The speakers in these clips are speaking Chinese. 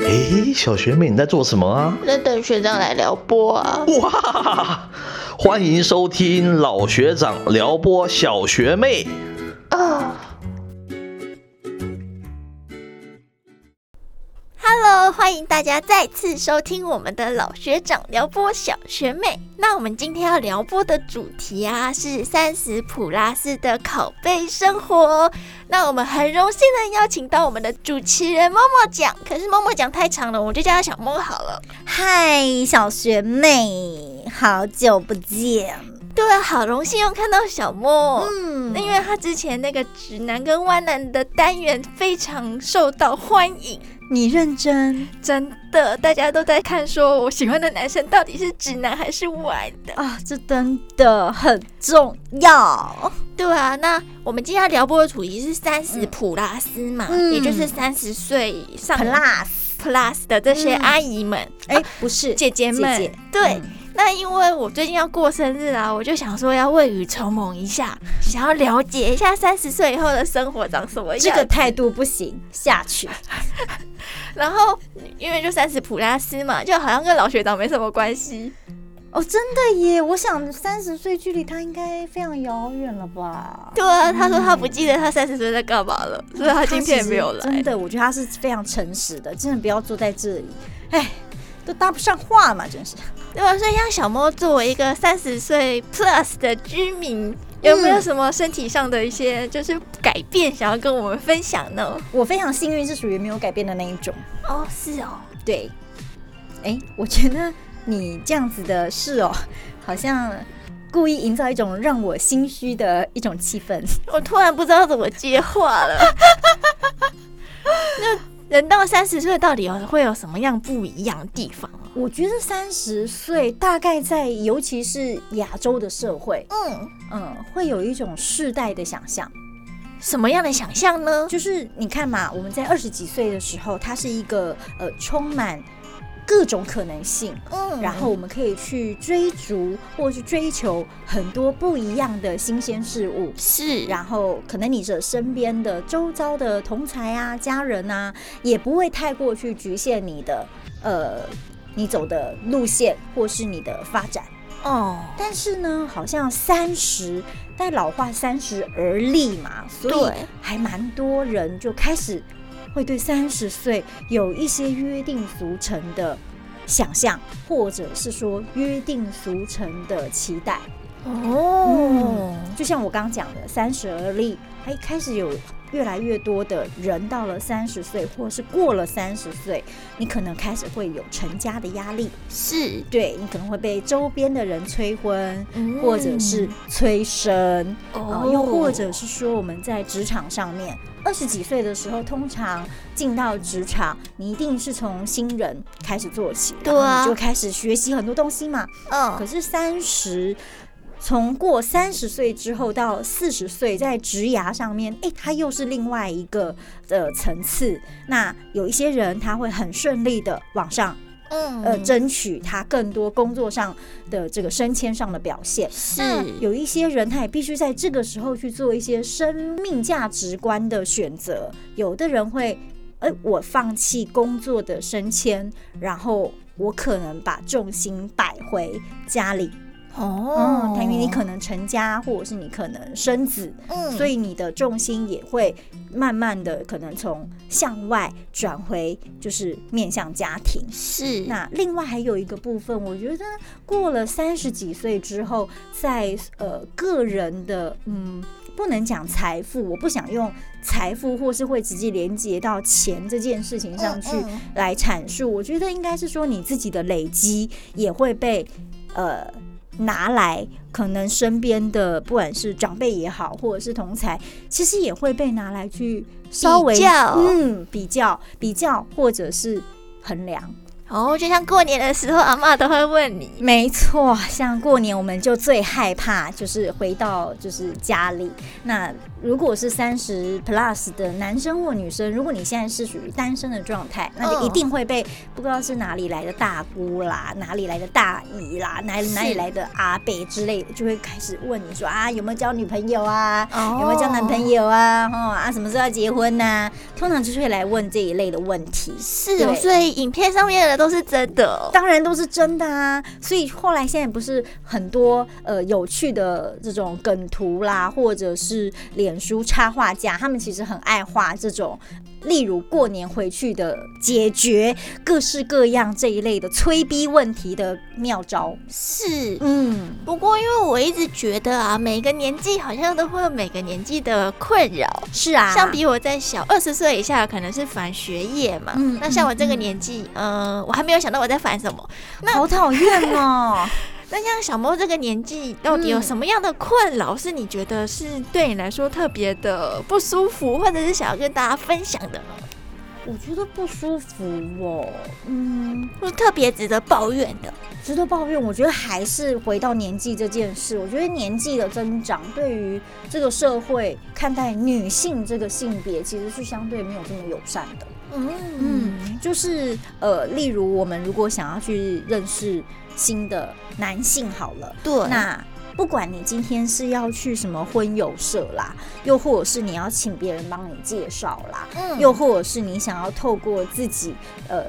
诶，小学妹你在做什么啊？在等学长来撩拨啊！哇，欢迎收听老学长撩拨小学妹。欢迎大家再次收听我们的老学长撩拨小学妹。那我们今天要撩拨的主题啊，是三十普拉斯的拷贝生活。那我们很荣幸的邀请到我们的主持人默默讲，可是默默讲太长了，我们就叫他小默好了。嗨，小学妹，好久不见。对啊，好荣幸又看到小莫。嗯因为他之前那个直男跟弯男的单元非常受到欢迎，你认真真的，大家都在看，说我喜欢的男生到底是直男还是弯的。啊，这真的很重要。对啊，那我们今天要聊播的主题是三十普拉斯嘛，嗯也就是三十岁以上 Plus，plus 的这些嗯阿姨们、哎、不是姐姐们。姐姐对，嗯那因为我最近要过生日啊，我就想说要未雨绸缪一下，想要了解一下三十岁以后的生活长什么样。这个态度不行，下去。然后因为就三十普拉斯嘛，就好像跟老学长没什么关系。哦，真的耶！我想三十岁距离他应该非常遥远了吧？对啊，他说他不记得他三十岁在干嘛了，所以他今天也没有来。真的，我觉得他是非常诚实的，真的不要坐在这里，哎，都搭不上话嘛，真是。对啊，所以像小莫作为一个三十岁 plus 的居民，有没有什么身体上的一些就是改变想要跟我们分享呢？我非常幸运，是属于没有改变的那一种。哦，是哦，对，哎，我觉得你这样子的事哦，好像故意营造一种让我心虚的一种气氛。我突然不知道怎么接话了。那人到三十岁，到底有会有什么样不一样的地方啊？我觉得三十岁大概在，尤其是亚洲的社会，嗯，嗯，会有一种世代的想象，什么样的想象呢？就是你看嘛，我们在二十几岁的时候，它是一个呃充满各种可能性，嗯然后我们可以去追逐或是追求很多不一样的新鲜事物。是，然后可能你的身边的周遭的同才啊、家人啊，也不会太过去局限你的呃你走的路线或是你的发展。哦，但是呢，好像三十，但老化三十而立嘛，所以还蛮多人就开始会对三十岁有一些约定俗成的想象，或者是说约定俗成的期待。哦，就像我刚刚讲的，三十而立，他一，开始有越来越多的人到了三十岁，或是过了三十岁，你可能开始会有成家的压力，是，对你可能会被周边的人催婚，嗯。或者是催生，啊、哦。又或者是说我们在职场上面，二十几岁的时候，通常进到职场，你一定是从新人开始做起，对啊。你就开始学习很多东西嘛。嗯。可嗯，是三十。从过三十岁之后到四十岁，在职涯上面，诶，它又是另外一个的层次。那有一些人他会很顺利的往上，嗯呃，争取他更多工作上的这个升迁上的表现。那是有一些人，他也必须在这个时候去做一些生命价值观的选择。有的人会，哎、我放弃工作的升迁，然后我可能把重心摆回家里。哦嗯，他因为你可能成家，或者是你可能生子，嗯所以你的重心也会慢慢的可能从向外转回，就是面向家庭。是那另外还有一个部分，我觉得过了三十几岁之后，在呃个人的嗯。不能讲财富，我不想用财富或是会直接连接到钱这件事情上去来阐述。我觉得应该是说你自己的累积也会被呃拿来，可能身边的不管是长辈也好，或者是同才，其实也会被拿来去稍微比较。嗯比较比较或者是衡量。哦，就像过年的时候，阿妈都会问你，没错，像过年我们就最害怕就是回到就是家里，那如果是三十 plus 的男生或女生，如果你现在是属于单身的状态，那就一定会被不知道是哪里来的大姑啦，哪里来的大姨啦，哪里哪里来的阿伯之类的，就会开始问你说啊，有没有交女朋友啊？哦有没有交男朋友啊？哦啊，什么时候要结婚呐、通常就是会来问这一类的问题。是哦，所以影片上面的都是真的哦。当然都是真的啊，所以后来现在不是很多呃有趣的这种梗图啦，或者是脸书插画家，他们其实很爱画这种，例如过年回去的解决各式各样这一类的催逼问题的妙招。是，嗯，不过因为我一直觉得啊，每个年纪好像都会有每个年纪的困扰。是啊，像比我在小二十岁以下，可能是烦学业嘛。嗯那像我这个嗯年纪，嗯、我还没有想到我在烦什么。那好讨厌哦。那像小猫这个年纪，到底有嗯什么样的困扰是你觉得是对你来说特别的不舒服，或者是想要跟大家分享的呢？我觉得不舒服哦，嗯，或者特别值得抱怨的？值得抱怨，我觉得还是回到年纪这件事。我觉得年纪的增长对于这个社会看待女性这个性别，其实是相对没有这么友善的。嗯。就是呃，例如我们如果想要去认识新的男性，好了，对，那不管你今天是要去什么婚友社啦，又或者是你要请别人帮你介绍啦，嗯。又或者是你想要透过自己呃，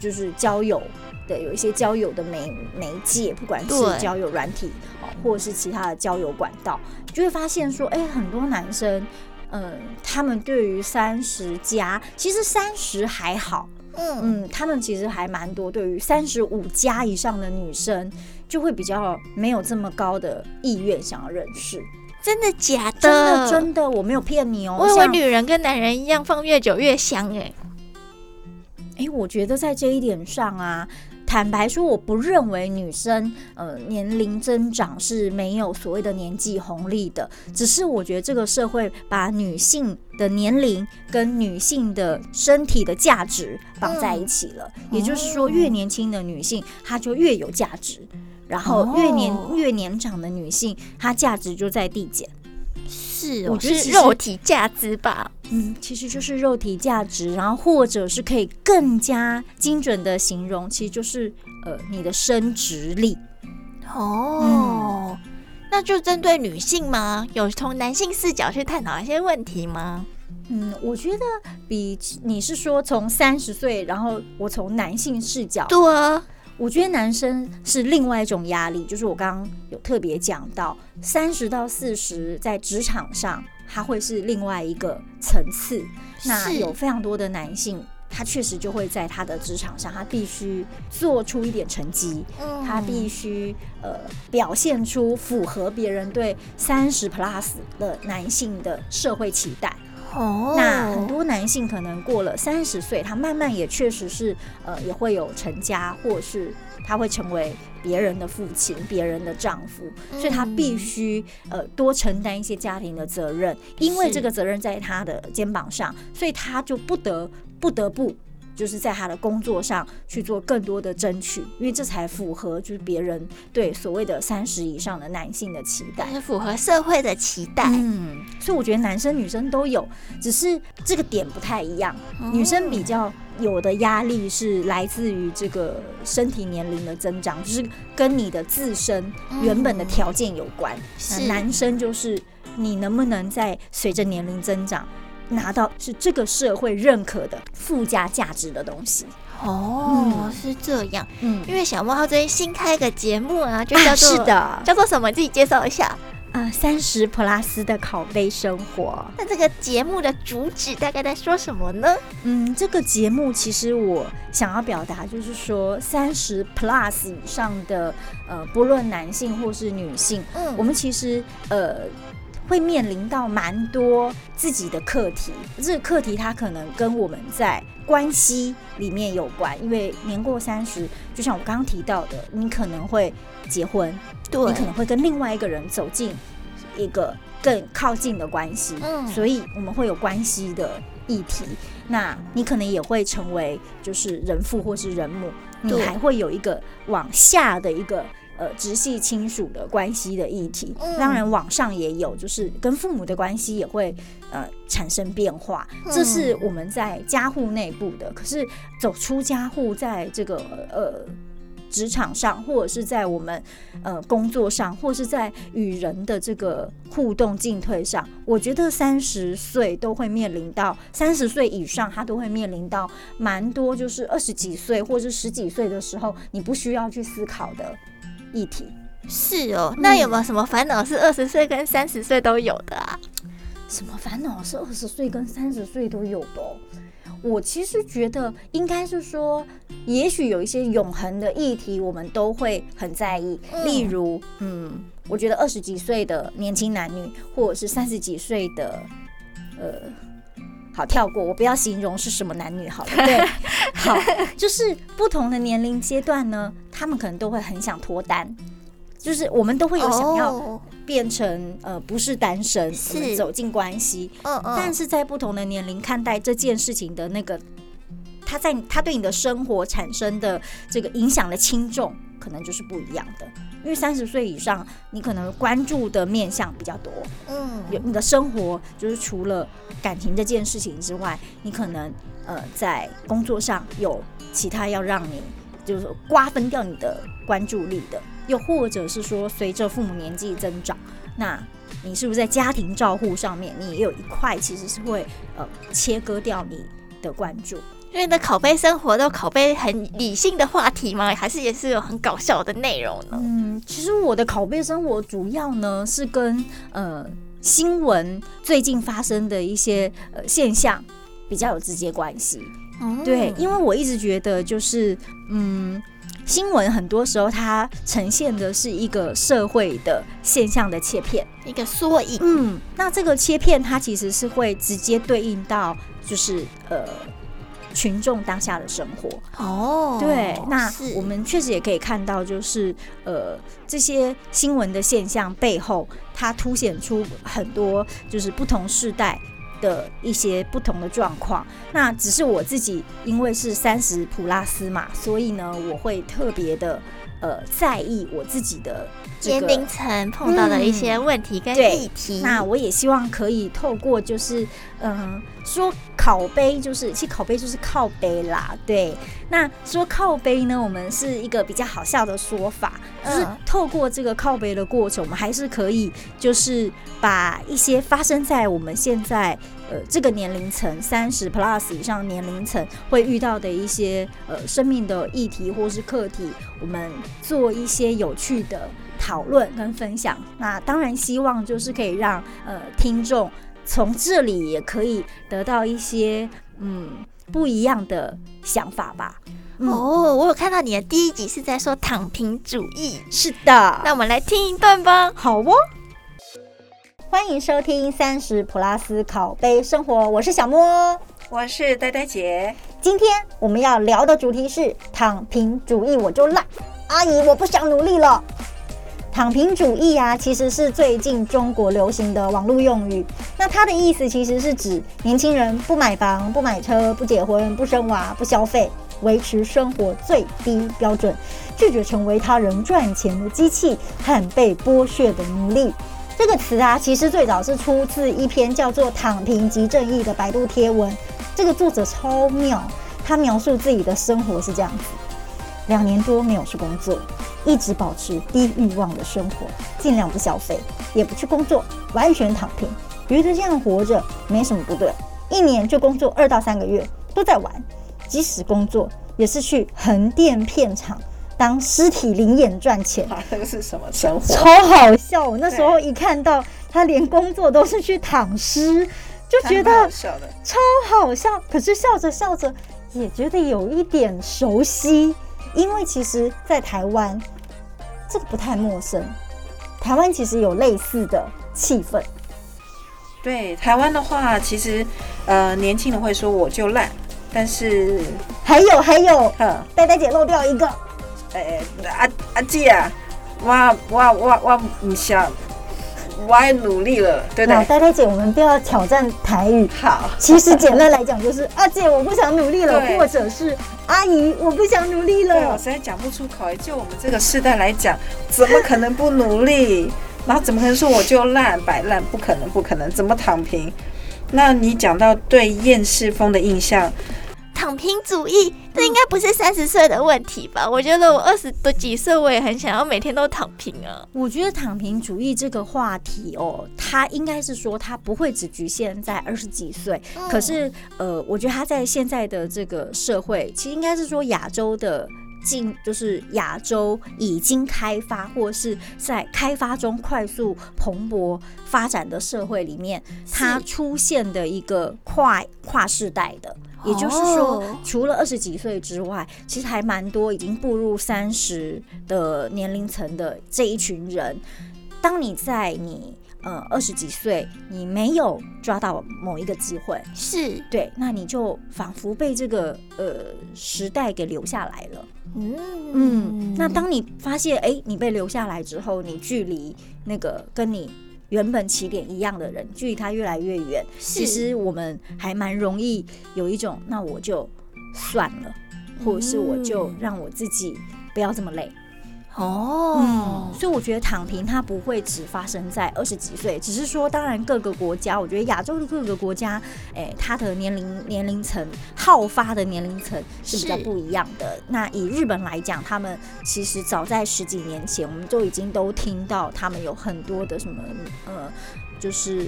就是交友的有一些交友的媒媒介，不管是交友软体哦，或者是其他的交友管道，就会发现说，哎、很多男生。嗯，他们对于三十加，其实三十还好，嗯嗯，他们其实还蛮多。对于三十五加以上的女生，就会比较没有这么高的意愿想要认识。真的假的？真的真的，我没有骗你哦。我以为女人跟男人一样，放越久越香哎、哎、我觉得在这一点上啊，坦白说，我不认为女生呃年龄增长是没有所谓的年纪红利的，只是我觉得这个社会把女性的年龄跟女性的身体的价值绑在一起了，也就是说，越年轻的女性她就越有价值。然后越年、哦越年长的女性，她价值就在递减。是哦，我觉得是肉体价值吧？嗯，其实就是肉体价值，然后或者是可以更加精准的形容，其实就是呃你的生殖力。哦，那就针对女性吗？有从男性视角去探讨一些问题吗？嗯，我觉得比你是说从三十岁，然后我从男性视角，对啊，我觉得男生是另外一种压力，就是我刚刚有特别讲到，三十到四十在职场上，他会是另外一个层次。那有非常多的男性，他确实就会在他的职场上，他必须做出一点成绩，嗯他必须呃表现出符合别人对三十 plus 的男性的社会期待。哦，那很多男性可能过了三十岁，他慢慢也确实是呃也会有成家，或是他会成为别人的父亲、别人的丈夫，所以他必须呃多承担一些家庭的责任，因为这个责任在他的肩膀上，所以他就不得不得不。就是在他的工作上去做更多的争取，因为这才符合就是别人对所谓的三十以上的男性的期待。是符合社会的期待。嗯，所以我觉得男生女生都有，只是这个点不太一样。女生比较有的压力是来自于这个身体年龄的增长，就是跟你的自身原本的条件有关。那男生就是你能不能在随着年龄增长。拿到是这个社会认可的附加价值的东西，哦，嗯是这样。嗯，因为小猫它最近新开个节目啊，就叫啊做、是的，叫做什么？自己介绍一下。啊，三十 plus 的拷贝生活，那这个节目的主旨大概在说什么呢？嗯，这个节目其实我想要表达就是说，三十 plus 以上的呃，不论男性或是女性，嗯我们其实呃会面临到蛮多自己的课题。这个课题它可能跟我们在关系里面有关，因为年过三十，就像我刚刚提到的，你可能会结婚，对你可能会跟另外一个人走进一个更靠近的关系，嗯所以我们会有关系的议题。那你可能也会成为就是人父或是人母，你还会有一个往下的一个呃直系亲属的关系的议题。嗯当然，网上也有，就是跟父母的关系也会呃产生变化。这是我们在家户内部的，可是走出家户，在这个呃。职场上，或者是在我们呃工作上，或是在与人的这个互动进退上，我觉得三十岁都会面临到三十岁以上，他都会面临到蛮多，就是二十几岁或者十几岁的时候，你不需要去思考的议题。是哦，那有没有什么烦恼是二十岁跟三十岁都有的啊？什么烦恼是二十岁跟三十岁都有的、哦？我其实觉得应该是说，也许有一些永恒的议题，我们都会很在意。嗯例如，嗯，我觉得二十几岁的年轻男女，或者是三十几岁的，呃，好跳过，我不要形容是什么男女好了。对，好，就是不同的年龄阶段呢，他们可能都会很想脱单，就是我们都会有想要哦变成呃不是单身，是走进关系。嗯嗯，但是在不同的年龄看待这件事情的那个，他在他对你的生活产生的这个影响的轻重，可能就是不一样的。因为三十岁以上，你可能关注的面向比较多，嗯有你的生活就是除了感情这件事情之外，你可能呃在工作上有其他要让你就是瓜分掉你的关注力的，又或者是说随着父母年纪增长，那你是不是在家庭照护上面，你也有一块其实是会呃切割掉你的关注？因为你的拷贝生活都拷贝很理性的话题吗？还是也是有很搞笑的内容呢？嗯，其实我的拷贝生活主要呢是跟呃新闻最近发生的一些呃现象比较有直接关系。对，因为我一直觉得就是嗯。新闻很多时候它呈现的是一个社会的现象的切片，一个缩影。嗯，那这个切片它其实是会直接对应到就是呃群众当下的生活，哦，对，那我们确实也可以看到，就是呃这些新闻的现象背后，它凸显出很多就是不同世代的一些不同的状况。那只是我自己因为是三十普拉斯嘛，所以呢，我会特别的呃在意我自己的这个年龄层碰到的一些问题跟议题。那我也希望可以透过就是嗯、说靠背，就是其实靠背就是靠背啦，对。那说靠背呢，我们是一个比较好笑的说法，就是嗯透过这个靠背的过程，我们还是可以就是把一些发生在我们现在呃这个年龄层三十 plus 以上年龄层会遇到的一些呃生命的议题或是课题，我们做一些有趣的讨论跟分享。那当然希望就是可以让呃听众从这里也可以得到一些嗯不一样的想法吧。嗯，哦，我有看到你的第一集是在说躺平主义，是的，那我们来听一段吧。好哦。欢迎收听三十普拉斯拷贝生活，我是小莫。我是呆呆姐，今天我们要聊的主题是躺平主义，我就烂。阿姨，我不想努力了。躺平主义啊，其实是最近中国流行的网络用语。那它的意思其实是指年轻人不买房、不买车、不结婚、不生娃、不消费，维持生活最低标准，拒绝成为他人赚钱的机器和被剥削的奴隶。这个词啊，其实最早是出自一篇叫做《躺平即正义》的百度贴文。这个作者超妙，他描述自己的生活是这样子：两年多没有去工作，一直保持低欲望的生活，尽量不消费，也不去工作，完全躺平，觉得这样活着没什么不对。一年就工作二到三个月，都在玩，即使工作也是去横店片场当尸体灵演赚钱。啊，这个是什么生活？超好笑！我那时候一看到他连工作都是去躺尸，就觉得。超好笑。可是笑着笑着也觉得有一点熟悉，因为其实，在台湾这个不太陌生。台湾其实有类似的气氛，对台湾的话，其实呃，年轻人会说我就烂，但是还有还有，嗯，呆呆姐漏掉一个，诶、阿阿姐啊，我我我我唔想，我爱努力了，对不对？呆呆姐，我们不要挑战台语。好，其实简单来讲，就是阿姐我不想努力了，或者是阿姨我不想努力对，我实。在讲不出口。就我们这个世代来讲，怎么可能不努力？然后怎么可能说我就烂摆烂？不可能，不可能，怎么躺平？那你讲到对厌世风的印象，躺平主义，这应该不是三十岁的问题吧？我觉得我二十多几岁，我也很想要每天都躺平啊。我觉得躺平主义这个话题哦，它应该是说它不会只局限在二十几岁，嗯可是呃，我觉得它在现在的这个社会，其实应该是说亚洲的。进就是亚洲已经开发或是在开发中快速蓬勃发展的社会里面，它出现的一个跨跨世代的，也就是说，哦除了二十几岁之外，其实还蛮多已经步入三十的年龄层的这一群人。当你在你呃二十几岁，你没有抓到某一个机会，是，对，那你就仿佛被这个呃时代给留下来了。嗯嗯，那当你发现哎、你被留下来之后，你距离那个跟你原本起点一样的人，距离他越来越远，其实我们还蛮容易有一种，那我就算了，或者是我就嗯让我自己不要这么累。哦嗯，，所以我觉得躺平它不会只发生在二十几岁，只是说，当然各个国家，我觉得亚洲的各个国家，哎、它的年龄年龄层好发的年龄层是比较不一样的。那以日本来讲，他们其实早在十几年前，我们就已经都听到他们有很多的什么呃，就是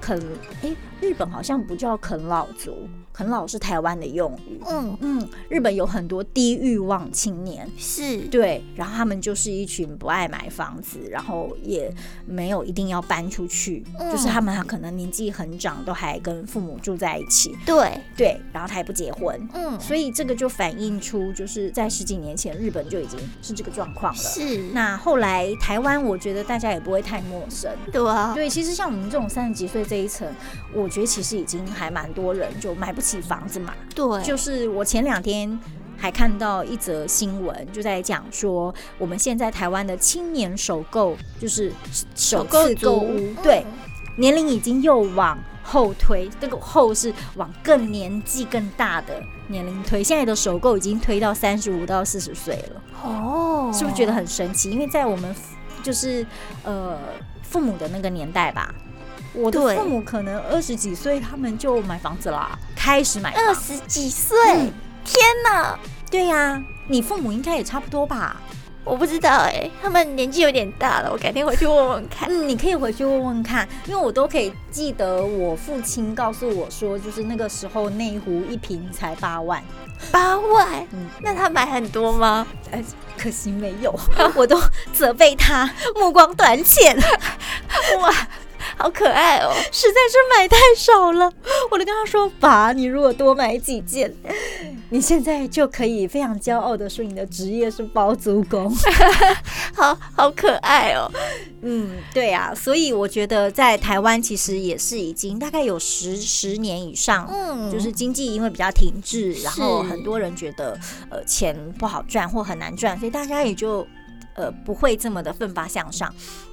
啃，哎、日本好像不叫啃老族，啃老是台湾的用语。嗯，嗯，日本有很多低欲望青年，是，对，然后他们就是一群不爱买房子，然后也没有一定要搬出去，就是他们可能年纪很长，都还跟父母住在一起，对，对，然后他也不结婚，嗯，所以这个就反映出就是在十几年前日本就已经是这个状况了。是，那后来台湾，我觉得大家也不会太陌生。对啊，对，其实像我们这种三十几岁这一层，我觉得其实已经还蛮多人就买不起房子嘛，对，就是我前两天还看到一则新闻，就在讲说，我们现在台湾的青年首购就是首次购物，对，年龄已经又往后推，这个后是往更年纪更大的年龄推，现在的首购已经推到三十五到四十岁了，哦，是不是觉得很神奇？因为在我们就是呃父母的那个年代吧。我的对。父母可能二十几岁，他们就买房子啦，开始买房二十几岁？嗯天哪！对呀、你父母应该也差不多吧？我不知道哎、他们年纪有点大了，我改天回去问问看。嗯，你可以回去问问看，因为我都可以记得我父亲告诉我说，就是那个时候内湖一瓶才八万，八万，嗯，那他买很多吗？呃，可惜没有，我都责备他目光短浅，哇，好可爱哦！实在是买太少了。我就跟他说，爸，你如果多买几件，你现在就可以非常骄傲的说你的职业是包租公。好好可爱哦。嗯，对啊，所以我觉得在台湾其实也是已经大概有十十年以上，嗯，就是经济因为比较停滞，然后很多人觉得呃钱不好赚或很难赚，所以大家也就呃不会这么的奋发向上。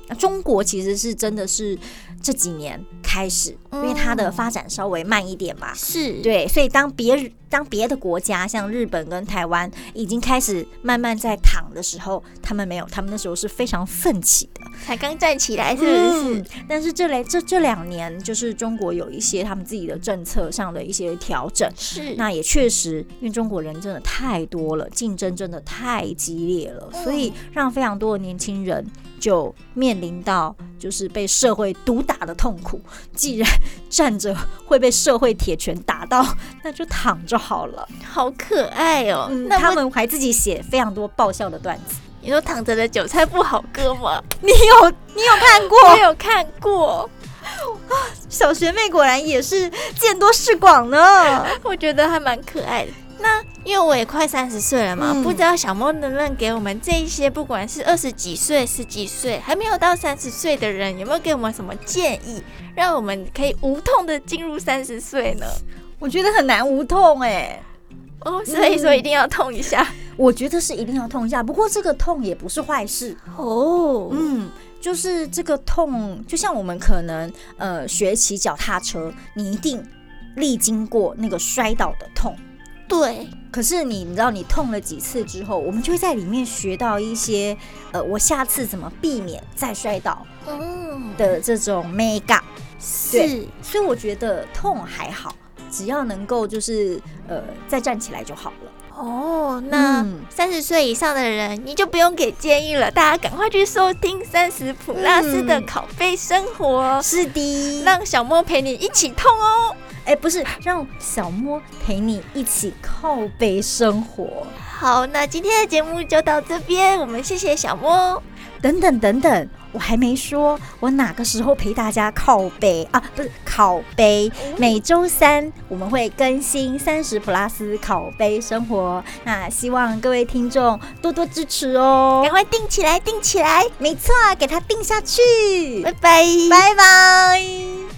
那中国其实是真的是这几年开始，因为它的发展稍微慢一点吧。是，对，所以当别当别的国家像日本跟台湾已经开始慢慢在躺的时候，他们没有，他们那时候是非常奋起的。才刚站起来，是不是？嗯但是这来这这两年，就是中国有一些他们自己的政策上的一些调整，是，那也确实，因为中国人真的太多了，竞争真的太激烈了，所以让非常多的年轻人就面临到就是被社会毒打的痛苦。既然站着会被社会铁拳打到，那就躺着好了。好可爱哦。嗯，那他们还自己写非常多爆笑的段子。你说躺着的韭菜不好割吗？你有你有看过？我有看过，啊小学妹果然也是见多识广呢。我觉得还蛮可爱的。那因为我也快三十岁了嘛，嗯不知道小莫能不能给我们这一些不管是二十几岁、十几岁还没有到三十岁的人，有没有给我们什么建议，让我们可以无痛的进入三十岁呢？我觉得很难无痛哎、哦，所以说一定要痛一下、我觉得是一定要痛一下，不过这个痛也不是坏事。哦。嗯，就是这个痛，就像我们可能呃学骑脚踏车，你一定历经过那个摔倒的痛。对，可是你你知道，你痛了几次之后，我们就会在里面学到一些，呃，我下次怎么避免再摔倒嗯，的这种 make up。是，所以我觉得痛还好，只要能够就是呃再站起来就好了。哦，那嗯三十岁以上的人，你就不用给建议了，大家赶快去收听三十普拉斯的嗯拷贝生活，是的，让小莫陪你一起痛哦。哎不是让小莫陪你一起靠背生活。好，那今天的节目就到这边，我们谢谢小莫。等等等等，我还没说，我哪个时候陪大家靠背啊？不是靠背，每周三我们会更新三十 plus 靠背生活，那希望各位听众多多支持哦赶。快定起来，定起来，没错，给它定下去，拜拜。拜拜。